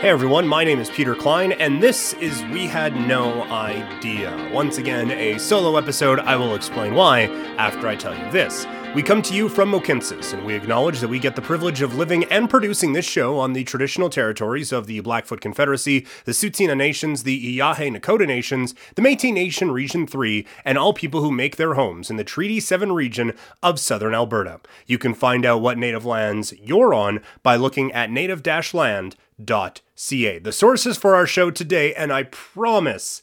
Hey everyone, my name is Peter Klein, and this is We Had No Idea. Once again, a solo episode. I will explain why after I tell you this. We come to you from Mohkinstsis, and we acknowledge that we get the privilege of living and producing this show on the traditional territories of the Blackfoot Confederacy, the Tsuut'ina Nations, the Îyârhe Nakoda Nations, the Métis Nation Region 3, and all people who make their homes in the Treaty 7 region of southern Alberta. You can find out what native lands you're on by looking at native-land.ca. The sources for our show today, and I promise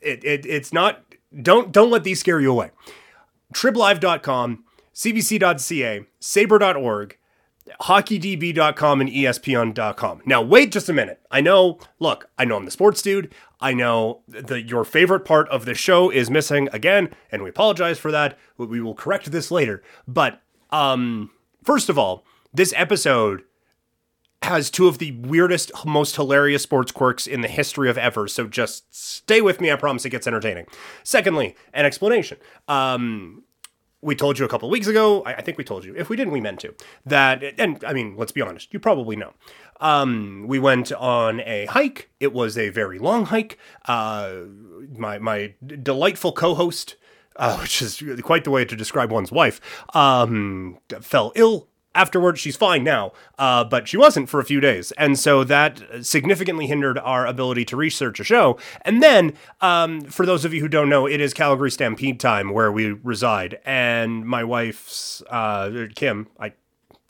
it, it it's not don't don't let these scare you away. triblive.com cbc.ca, sabr.org, hockeydb.com, and espn.com. Now, wait just a minute. I know, look, I know I'm the sports dude. I know that your favorite part of the show is missing again, and we apologize for that. We will correct this later. But, um, first of all, this episode has two of the weirdest, most hilarious sports quirks in the history of ever. So just stay with me. I promise it gets entertaining. Secondly, an explanation. Um, we told you a couple weeks ago. I, I, think we told you. If we didn't, we meant to. That, and I mean, let's be honest. You probably know. Um, we went on a hike. It was a very long hike. Uh, my my delightful co-host, uh, which is quite the way to describe one's wife, um, fell ill afterwards she's fine now uh, but she wasn't for a few days. And so that significantly hindered our ability to research a show. And then um, for those of you who don't know it is calgary stampede time where we reside. And my wife's uh, kim i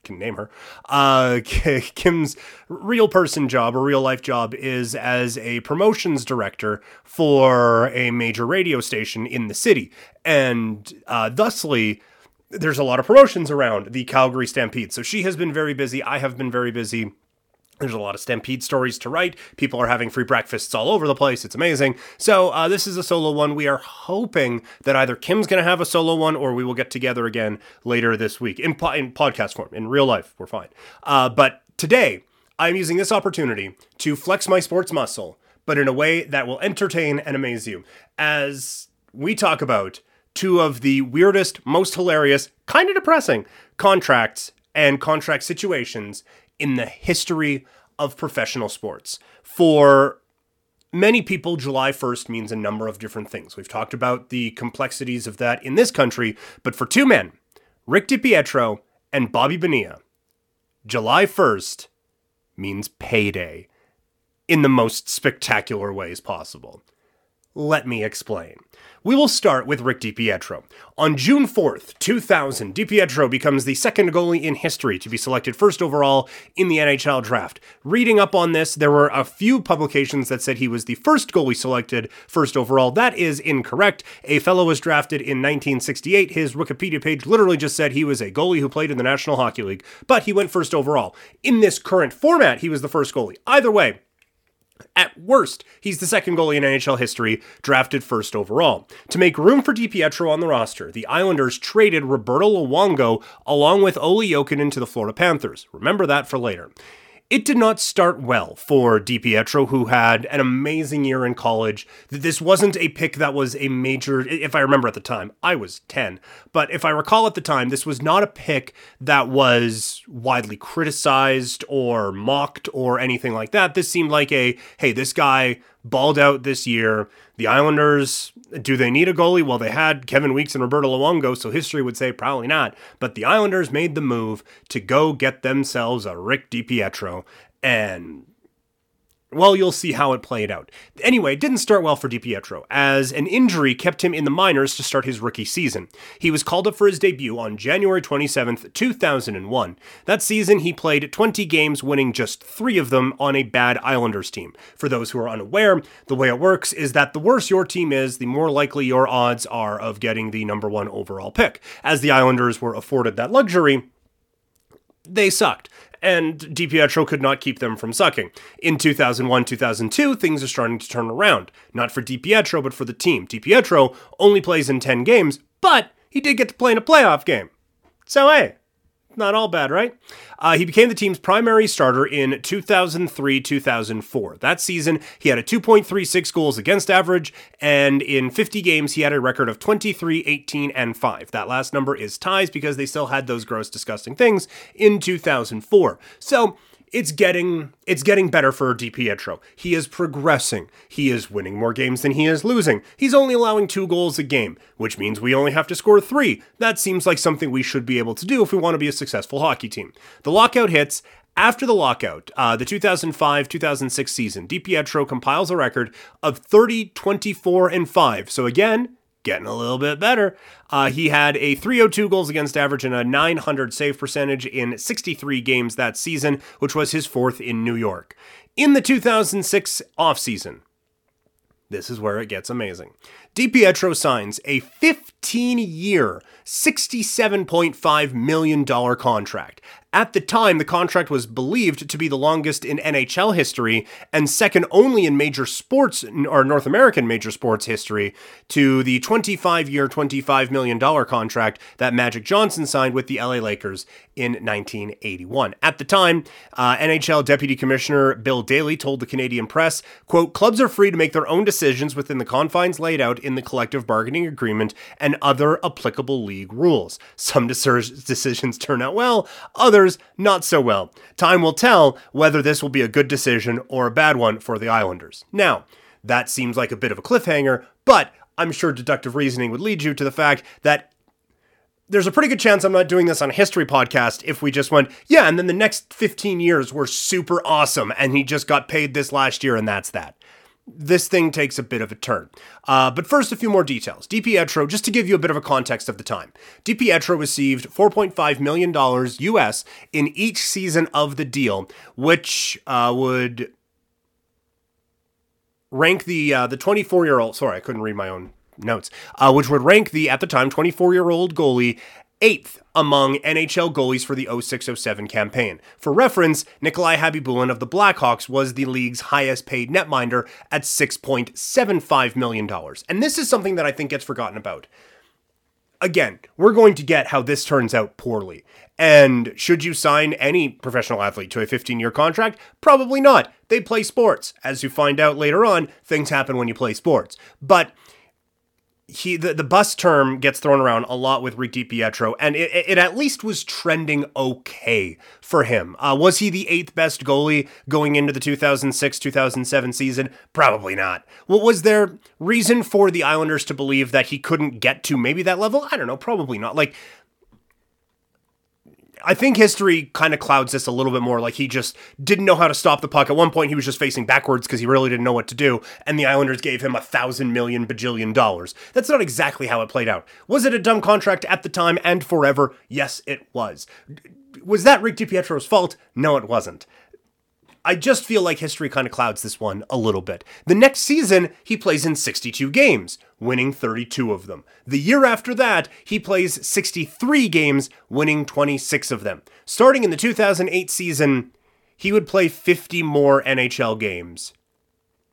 can name her uh, kim's real person job or real life job is as a promotions director for a major radio station in the city. And uh, thusly there's a lot of promotions around the Calgary Stampede. So she has been very busy. I have been very busy. There's a lot of Stampede stories to write. People are having free breakfasts all over the place. It's amazing. So, uh, this is a solo one. We are hoping that either Kim's going to have a solo one or we will get together again later this week in, po- in podcast form. In real life, we're fine. Uh, but today, I'm using this opportunity to flex my sports muscle, but in a way that will entertain and amaze you. As we talk about two of the weirdest, most hilarious, kind of depressing contracts and contract situations in the history of professional sports. For many people, July 1st means a number of different things. We've talked about the complexities of that in this country, but for two men, Rick DiPietro and Bobby Bonilla, July 1st means payday in the most spectacular ways possible. Let me explain. We will start with Rick DiPietro. On June 4th, 2000, DiPietro becomes the second goalie in history to be selected first overall in the NHL draft. Reading up on this, there were a few publications that said he was the first goalie selected first overall. That is incorrect. A fellow was drafted in 1968. His Wikipedia page literally just said he was a goalie who played in the National Hockey League, but he went first overall. In this current format, he was the first goalie. Either way, at worst, he's the second goalie in NHL history drafted first overall. To make room for DiPietro on the roster, the Islanders traded Roberto Luongo along with Olli Jokinen to the Florida Panthers. Remember that for later. It did not start well for DiPietro, who had an amazing year in college. This wasn't a pick that was a major, if I remember at the time, I was 10. But if I recall at the time, this was not a pick that was widely criticized or mocked or anything like that. This seemed like a, hey, this guy balled out this year. The Islanders, do they need a goalie? Well, they had Kevin Weeks and Roberto Luongo, so history would say probably not. But the Islanders made the move to go get themselves a Rick DiPietro, and well, you'll see how it played out. Anyway, it didn't start well for DiPietro, as an injury kept him in the minors to start his rookie season. He was called up for his debut on January 27, 2001. That season, he played 20 games, winning just three of them on a bad Islanders team. For those who are unaware, the way it works is that the worse your team is, the more likely your odds are of getting the number one overall pick. As the Islanders were afforded that luxury, they sucked and DiPietro could not keep them from sucking. In 2001 2002, things are starting to turn around. Not for DiPietro, but for the team. DiPietro only plays in 10 games, but he did get to play in a playoff game. So, hey, not all bad, right? Uh, he became the team's primary starter in 2003 2004. That season, he had a 2.36 goals against average, and in 50 games, he had a record of 23, 18, and 5. That last number is ties because they still had those gross, disgusting things in 2004. So, it's getting it's getting better for DiPietro. He is progressing. He is winning more games than he is losing. He's only allowing 2 goals a game, which means we only have to score 3. That seems like something we should be able to do if we want to be a successful hockey team. The lockout hits after the lockout, uh, the 2005 2006 season, DiPietro compiles a record of 30, 24, and 5. So again, getting a little bit better. Uh, he had a 302 goals against average and a 900 save percentage in 63 games that season, which was his fourth in New York. In the 2006 offseason, this is where it gets amazing. DiPietro signs a 15 year, $67.5 million contract. At the time, the contract was believed to be the longest in NHL history and second only in major sports or North American major sports history to the 25 year, $25 million contract that Magic Johnson signed with the LA Lakers in 1981. At the time, uh, NHL Deputy Commissioner Bill Daly told the Canadian press, quote, clubs are free to make their own decisions within the confines laid out in the collective bargaining agreement and other applicable league rules. Some decisions turn out well, others others not so well. Time will tell whether this will be a good decision or a bad one for the Islanders. Now, that seems like a bit of a cliffhanger, but I'm sure deductive reasoning would lead you to the fact that there's a pretty good chance I'm not doing this on a history podcast if we just went, yeah, and then the next 15 years were super awesome and he just got paid this last year and that's that this thing takes a bit of a turn. Uh, but first, a few more details. DiPietro, just to give you a bit of a context of the time, DiPietro received $4.5 million US in each season of the deal, which uh, would rank the uh, the 24 year old. Sorry, I couldn't read my own notes. Uh, which would rank the at the time 24 year old goalie eighth among NHL goalies for the 0607 campaign. For reference, Nikolai Khabibulin of the Blackhawks was the league's highest paid netminder at $6.75 million. And this is something that I think gets forgotten about. Again, we're going to get how this turns out poorly. And should you sign any professional athlete to a 15 year contract? Probably not. They play sports. As you find out later on, things happen when you play sports. But he the, the bus term gets thrown around a lot with Rick DiPietro, and it, it at least was trending okay for him. Uh, was he the eighth best goalie going into the 2006 2007 season? Probably not. Well, was there reason for the Islanders to believe that he couldn't get to maybe that level? I don't know. Probably not. Like I think history kind of clouds this a little bit more. Like he just didn't know how to stop the puck. At one point, he was just facing backwards because he really didn't know what to do, and the Islanders gave him a thousand million bajillion dollars. That's not exactly how it played out. Was it a dumb contract at the time and forever? Yes, it was. Was that Rick DiPietro's fault? No, it wasn't. I just feel like history kind of clouds this one a little bit. The next season, he plays in 62 games, winning 32 of them. The year after that, he plays 63 games, winning 26 of them. Starting in the 2008 season, he would play 50 more NHL games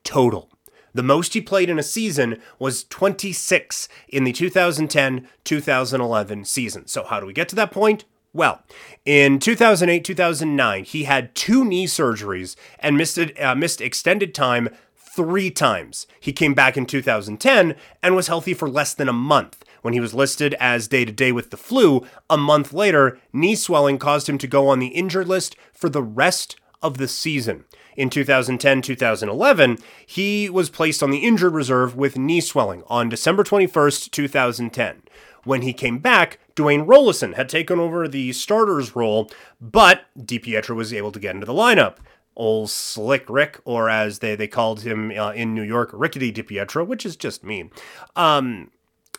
total. The most he played in a season was 26 in the 2010 2011 season. So, how do we get to that point? Well, in 2008 2009, he had two knee surgeries and missed, uh, missed extended time three times. He came back in 2010 and was healthy for less than a month. When he was listed as day to day with the flu, a month later, knee swelling caused him to go on the injured list for the rest of the season. In 2010 2011, he was placed on the injured reserve with knee swelling on December 21st, 2010. When he came back, Dwayne Roloson had taken over the starter's role, but DiPietro was able to get into the lineup. Old Slick Rick, or as they, they called him uh, in New York, Rickety DiPietro, which is just mean. Um,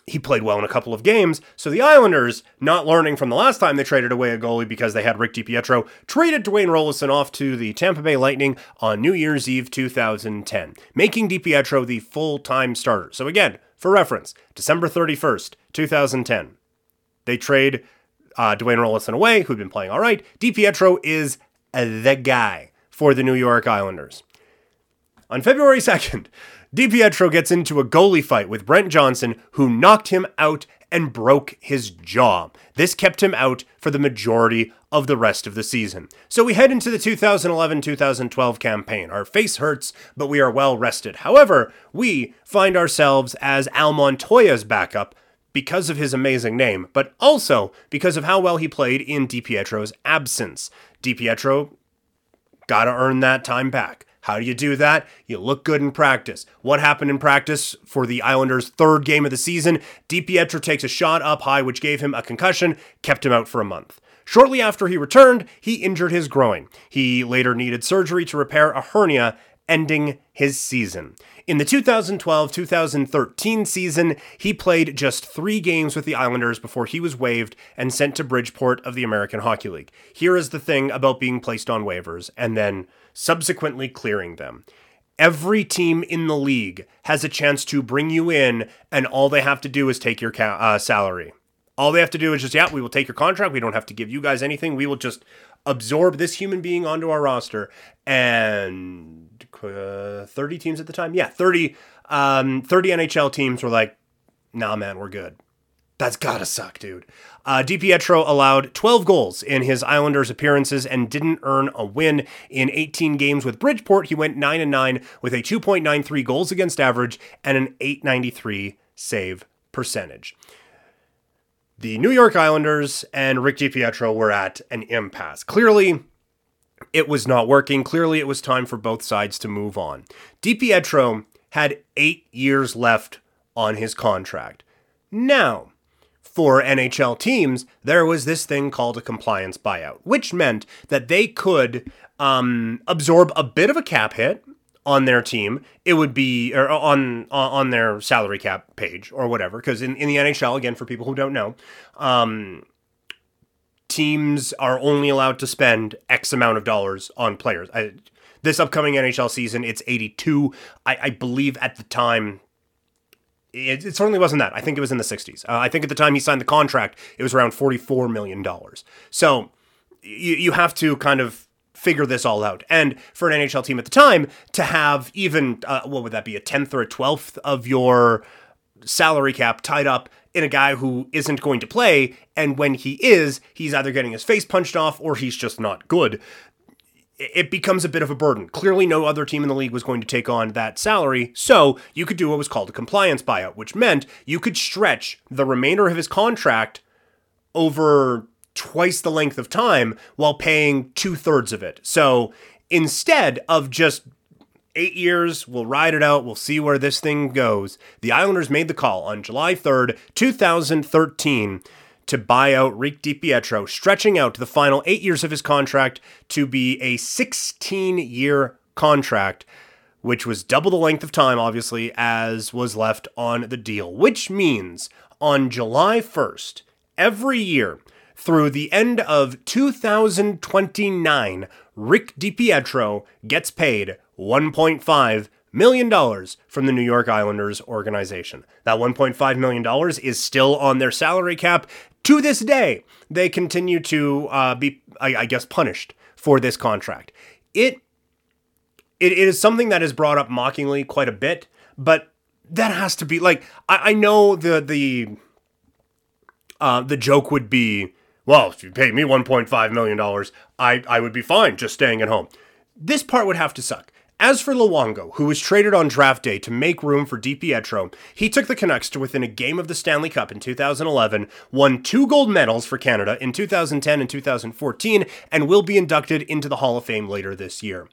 he played well in a couple of games. So the Islanders, not learning from the last time they traded away a goalie because they had Rick DiPietro, traded Dwayne Roloson off to the Tampa Bay Lightning on New Year's Eve 2010, making DiPietro the full time starter. So again, for reference, December 31st, 2010. They trade uh, Dwayne Roloson away, who'd been playing all right. DiPietro is the guy for the New York Islanders. On February 2nd, DiPietro gets into a goalie fight with Brent Johnson, who knocked him out and broke his jaw. This kept him out for the majority of the rest of the season. So we head into the 2011 2012 campaign. Our face hurts, but we are well rested. However, we find ourselves as Al Montoya's backup because of his amazing name, but also because of how well he played in DiPietro's absence. DiPietro Got to earn that time back. How do you do that? You look good in practice. What happened in practice for the Islanders' third game of the season? DiPietro takes a shot up high, which gave him a concussion, kept him out for a month. Shortly after he returned, he injured his groin. He later needed surgery to repair a hernia, ending his season. In the 2012 2013 season, he played just three games with the Islanders before he was waived and sent to Bridgeport of the American Hockey League. Here is the thing about being placed on waivers and then subsequently clearing them. Every team in the league has a chance to bring you in, and all they have to do is take your ca- uh, salary. All they have to do is just, yeah, we will take your contract. We don't have to give you guys anything. We will just absorb this human being onto our roster. And uh, 30 teams at the time? Yeah, 30, um, 30 NHL teams were like, nah, man, we're good. That's gotta suck, dude. Uh, DiPietro allowed 12 goals in his Islanders appearances and didn't earn a win. In 18 games with Bridgeport, he went 9 and 9 with a 2.93 goals against average and an 893 save percentage. The New York Islanders and Rick DiPietro were at an impasse. Clearly, it was not working. Clearly, it was time for both sides to move on. DiPietro had eight years left on his contract. Now, for NHL teams, there was this thing called a compliance buyout, which meant that they could um, absorb a bit of a cap hit on their team. It would be or on on their salary cap page or whatever. Because in, in the NHL, again, for people who don't know, um, teams are only allowed to spend X amount of dollars on players. I, this upcoming NHL season, it's 82. I, I believe at the time it, it, certainly wasn't that. I think it was in the 60s. Uh, I think at the time he signed the contract, it was around $44 million. So you, you have to kind of figure this all out. And for an NHL team at the time to have even, uh, what would that be, a 10th or a 12th of your salary cap tied up in a guy who isn't going to play. And when he is, he's either getting his face punched off or he's just not good it becomes a bit of a burden. Clearly, no other team in the league was going to take on that salary, so you could do what was called a compliance buyout, which meant you could stretch the remainder of his contract over twice the length of time while paying two thirds of it. So instead of just eight years, we'll ride it out, we'll see where this thing goes, the Islanders made the call on July 3rd, 2013 to buy out Rick DiPietro, stretching out the final eight years of his contract to be a 16 year contract, which was double the length of time, obviously, as was left on the deal. Which means on July 1st, every year through the end of 2029, Rick DiPietro gets paid 1.5 million dollars from the New York Islanders organization. That 1.5 million dollars is still on their salary cap to this day, they continue to uh, be, I, I, guess, punished for this contract. It, it it is something that is brought up mockingly quite a bit, but that has to be like I, I know the the uh, the joke would be, well, if you paid me 1.5 million dollars, I I would be fine just staying at home. This part would have to suck. As for Luongo, who was traded on draft day to make room for DiPietro, he took the Canucks to within a game of the Stanley Cup in 2011, won two gold medals for Canada in 2010 and 2014, and will be inducted into the Hall of Fame later this year.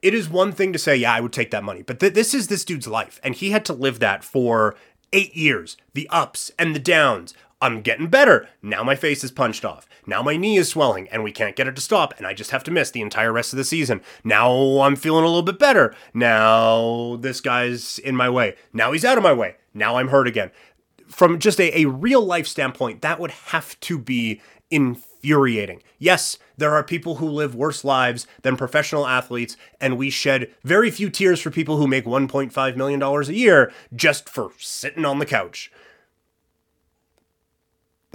It is one thing to say, yeah, I would take that money, but th- this is this dude's life, and he had to live that for eight years the ups and the downs. I'm getting better. Now my face is punched off. Now my knee is swelling and we can't get it to stop and I just have to miss the entire rest of the season. Now I'm feeling a little bit better. Now this guy's in my way. Now he's out of my way. Now I'm hurt again. From just a, a real life standpoint, that would have to be infuriating. Yes, there are people who live worse lives than professional athletes, and we shed very few tears for people who make $1.5 million a year just for sitting on the couch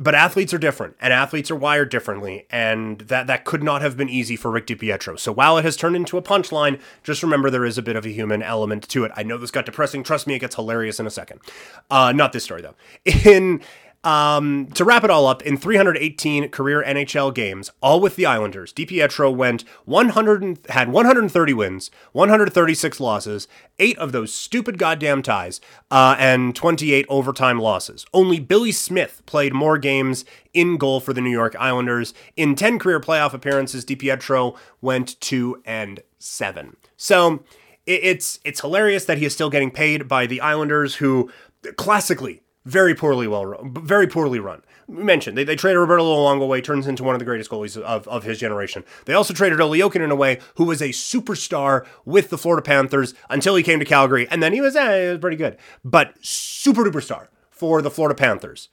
but athletes are different and athletes are wired differently and that that could not have been easy for Rick DiPietro. So while it has turned into a punchline, just remember there is a bit of a human element to it. I know this got depressing. Trust me, it gets hilarious in a second. Uh, not this story though. In Um, to wrap it all up, in 318 career NHL games, all with the Islanders, DiPietro went 100 and, had 130 wins, 136 losses, eight of those stupid goddamn ties, uh, and 28 overtime losses. Only Billy Smith played more games in goal for the New York Islanders. In 10 career playoff appearances, DiPietro went 2 and 7. So it's it's hilarious that he is still getting paid by the Islanders, who classically very poorly well run, very poorly run. We mentioned they, they traded Roberto Luongo away, turns into one of the greatest goalies of, of his generation. They also traded Olli Jokinen a way who was a superstar with the Florida Panthers until he came to Calgary, and then he was, eh, he was pretty good, but super duper star for the Florida Panthers.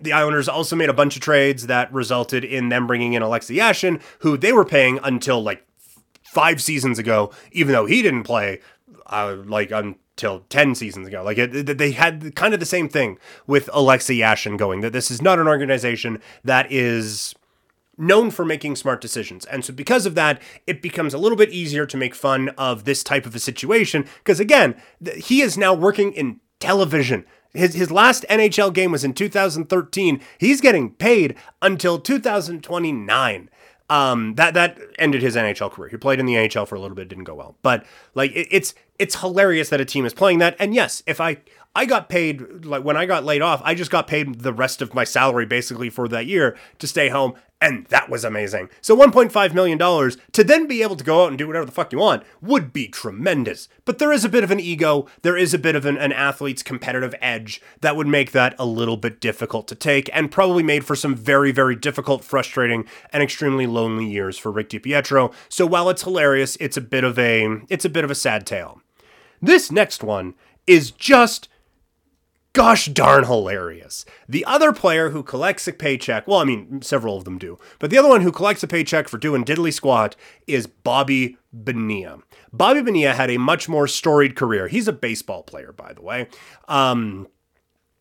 The Islanders also made a bunch of trades that resulted in them bringing in Alexei Yashin, who they were paying until like five seasons ago, even though he didn't play uh, like until 10 seasons ago. Like it, they had kind of the same thing with Alexei Yashin going, that this is not an organization that is known for making smart decisions. And so because of that, it becomes a little bit easier to make fun of this type of a situation. Because again, he is now working in television. His, his last NHL game was in 2013. He's getting paid until 2029. Um, that that ended his NHL career. He played in the NHL for a little bit, didn't go well. But like it, it's it's hilarious that a team is playing that. And yes, if I I got paid like when I got laid off, I just got paid the rest of my salary basically for that year to stay home and that was amazing. So $1.5 million to then be able to go out and do whatever the fuck you want would be tremendous. But there is a bit of an ego, there is a bit of an, an athlete's competitive edge that would make that a little bit difficult to take and probably made for some very, very difficult, frustrating, and extremely lonely years for Rick DiPietro. So while it's hilarious, it's a bit of a it's a bit of a sad tale. This next one is just gosh darn hilarious. The other player who collects a paycheck, well, I mean, several of them do, but the other one who collects a paycheck for doing diddly squat is Bobby Bonilla. Bobby Bonilla had a much more storied career. He's a baseball player, by the way. Um,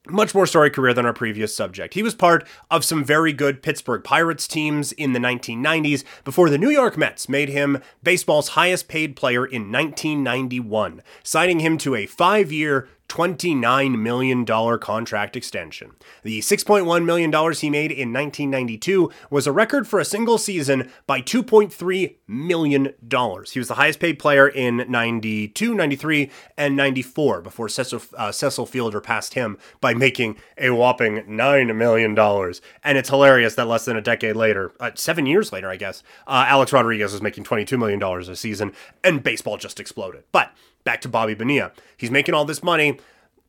much more storied career than our previous subject. He was part of some very good Pittsburgh Pirates teams in the 1990s before the New York Mets made him baseball's highest paid player in 1991, signing him to a five year, $29 million contract extension. The $6.1 million he made in 1992 was a record for a single season by $2.3 million. He was the highest paid player in 92, 93, and 94 before Cecil, uh, Cecil Fielder passed him by making a whopping $9 million. And it's hilarious that less than a decade later, uh, seven years later, I guess, uh, Alex Rodriguez was making $22 million a season, and baseball just exploded. But back to Bobby Bonilla. He's making all this money.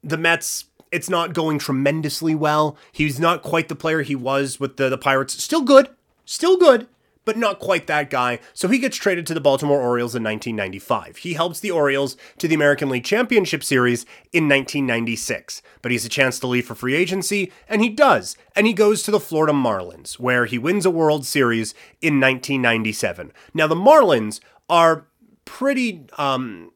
The Mets, it's not going tremendously well. He's not quite the player he was with the, the Pirates. Still good, still good, but not quite that guy. So he gets traded to the Baltimore Orioles in 1995. He helps the Orioles to the American League Championship Series in 1996. But he has a chance to leave for free agency, and he does. And he goes to the Florida Marlins, where he wins a World Series in 1997. Now, the Marlins are pretty um,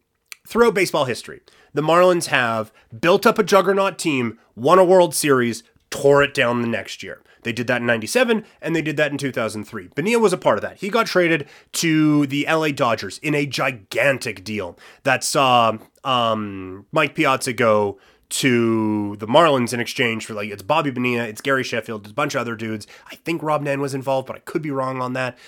throughout baseball history, the Marlins have built up a juggernaut team, won a World Series, tore it down the next year. They did that in 97 and they did that in 2003. Bonilla was a part of that. He got traded to the LA Dodgers in a gigantic deal that saw um, Mike Piazza go to the Marlins in exchange for like it's Bobby Bonilla, it's Gary Sheffield, it's a bunch of other dudes. I think Robb Nen was involved, but I could be wrong on that.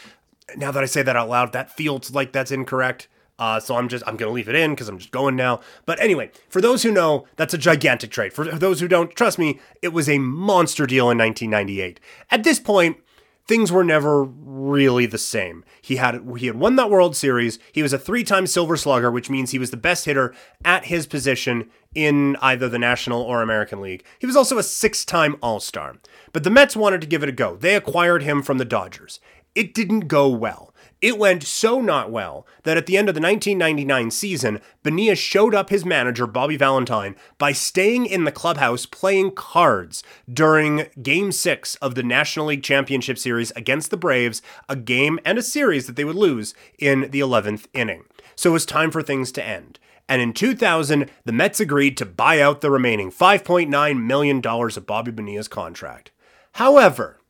Now that I say that out loud, that feels like that's incorrect. Uh, so I'm just I'm gonna leave it in because I'm just going now. But anyway, for those who know, that's a gigantic trade. For those who don't, trust me, it was a monster deal in 1998. At this point, things were never really the same. He had he had won that World Series. He was a three-time Silver Slugger, which means he was the best hitter at his position in either the National or American League. He was also a six-time All-Star. But the Mets wanted to give it a go. They acquired him from the Dodgers. It didn't go well. It went so not well that at the end of the 1999 season, Bonilla showed up his manager, Bobby Valentine, by staying in the clubhouse playing cards during Game 6 of the National League Championship Series against the Braves, a game and a series that they would lose in the 11th inning. So it was time for things to end. And in 2000, the Mets agreed to buy out the remaining $5.9 million of Bobby Bonilla's contract. However,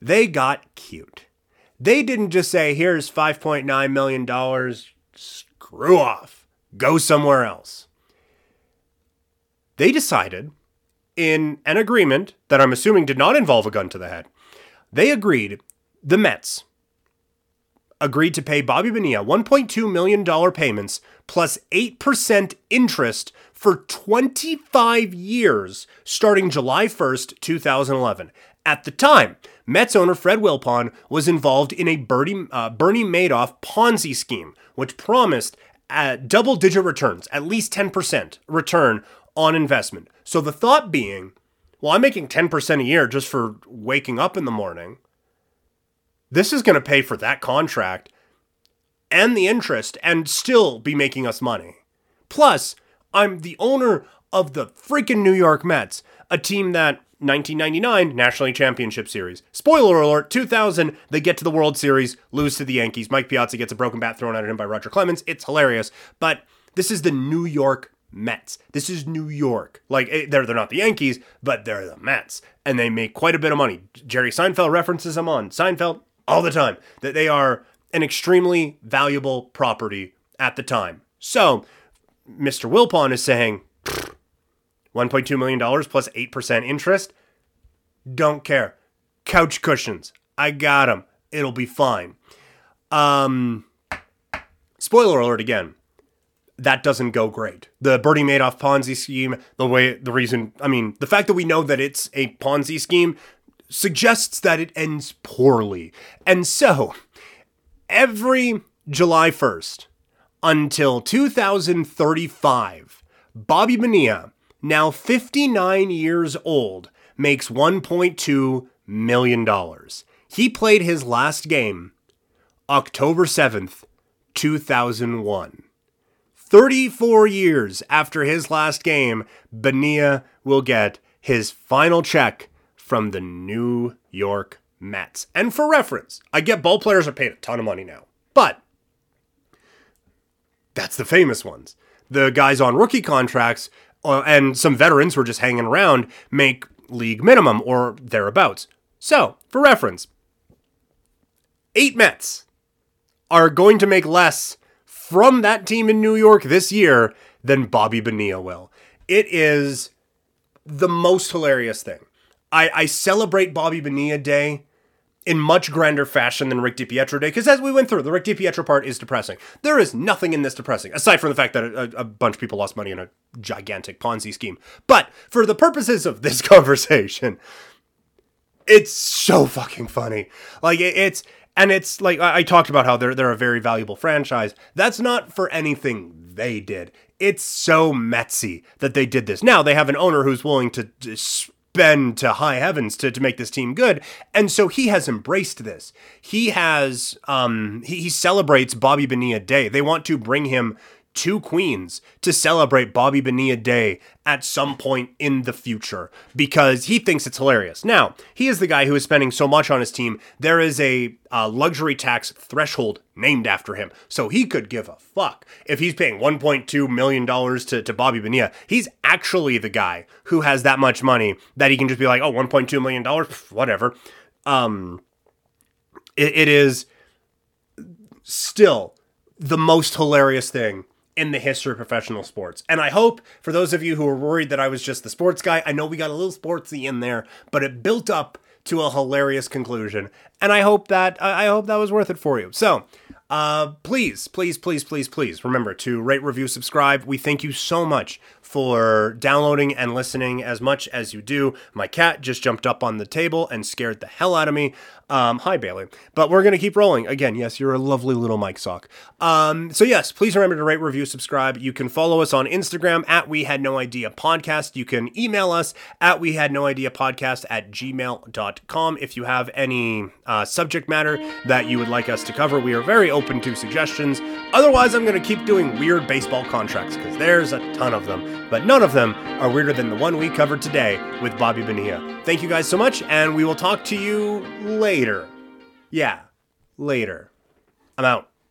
they got cute. They didn't just say, here's $5.9 million, screw off, go somewhere else. They decided in an agreement that I'm assuming did not involve a gun to the head. They agreed, the Mets agreed to pay Bobby Bonilla $1.2 million payments plus 8% interest for 25 years starting July 1st, 2011. At the time, Mets owner Fred Wilpon was involved in a Bernie, uh, Bernie Madoff Ponzi scheme, which promised uh, double digit returns, at least 10% return on investment. So the thought being, well, I'm making 10% a year just for waking up in the morning. This is going to pay for that contract and the interest and still be making us money. Plus, I'm the owner of the freaking New York Mets, a team that 1999 National League Championship Series. Spoiler alert, 2000, they get to the World Series, lose to the Yankees. Mike Piazza gets a broken bat thrown at him by Roger Clemens. It's hilarious. But this is the New York Mets. This is New York. Like eh, they're they're not the Yankees, but they're the Mets, and they make quite a bit of money. Jerry Seinfeld references them on Seinfeld all the time. That they are an extremely valuable property at the time. So, Mr. Wilpon is saying, $1.2 million plus 8% interest. Don't care. Couch cushions. I got them. It'll be fine. Um, spoiler alert again. That doesn't go great. The Bernie Madoff Ponzi scheme, the way, the reason, I mean, the fact that we know that it's a Ponzi scheme suggests that it ends poorly. And so, every July 1st until 2035, Bobby Bonilla now 59 years old, makes $1.2 million. He played his last game October 7th, 2001. 34 years after his last game, Bonilla will get his final check from the New York Mets. And for reference, I get ball players are paid a ton of money now, but that's the famous ones. The guys on rookie contracts uh, and some veterans who are just hanging around make league minimum or thereabouts. So, for reference, eight Mets are going to make less from that team in New York this year than Bobby Bonilla will. It is the most hilarious thing. I, I celebrate Bobby Bonilla Day in much grander fashion than Rick DiPietro Day, because as we went through, the Rick DiPietro part is depressing. There is nothing in this depressing, aside from the fact that a, a, bunch of people lost money in a gigantic Ponzi scheme. But for the purposes of this conversation, it's so fucking funny. Like it, it's and it's like I, talked about how they're they're a very valuable franchise. That's not for anything they did. It's so Metsy that they did this. Now they have an owner who's willing to, to been to high heavens to, to make this team good. And so he has embraced this. He has um he, he celebrates Bobby Bonilla Day. They want to bring him to Queens to celebrate Bobby Bonilla Day at some point in the future because he thinks it's hilarious. Now, he is the guy who is spending so much on his team. There is a uh, luxury tax threshold named after him. So he could give a fuck if he's paying $1.2 million to, to Bobby Bonilla. He's actually the guy who has that much money that he can just be like, oh, $1.2 million, whatever. Um, it, it is still the most hilarious thing in the history of professional sports. And I hope for those of you who are worried that I was just the sports guy, I know we got a little sportsy in there, but it built up to a hilarious conclusion. And I hope that I hope that was worth it for you. So, uh, please, please, please, please, please remember to rate, review, subscribe. We thank you so much for downloading and listening as much as you do. My cat just jumped up on the table and scared the hell out of me. Um, hi, Bailey. But we're going to keep rolling. Again, yes, you're a lovely little Mike Sock. Um, so, yes, please remember to rate, review, subscribe. You can follow us on Instagram at We Had No Idea Podcast. You can email us at We Had No Idea Podcast at gmail.com if you have any uh, subject matter that you would like us to cover. We are very open to suggestions. Otherwise, I'm going to keep doing weird baseball contracts because there's a ton of them, but none of them are weirder than the one we covered today with Bobby Bonilla. Thank you guys so much, and we will talk to you later. Yeah, later. I'm out.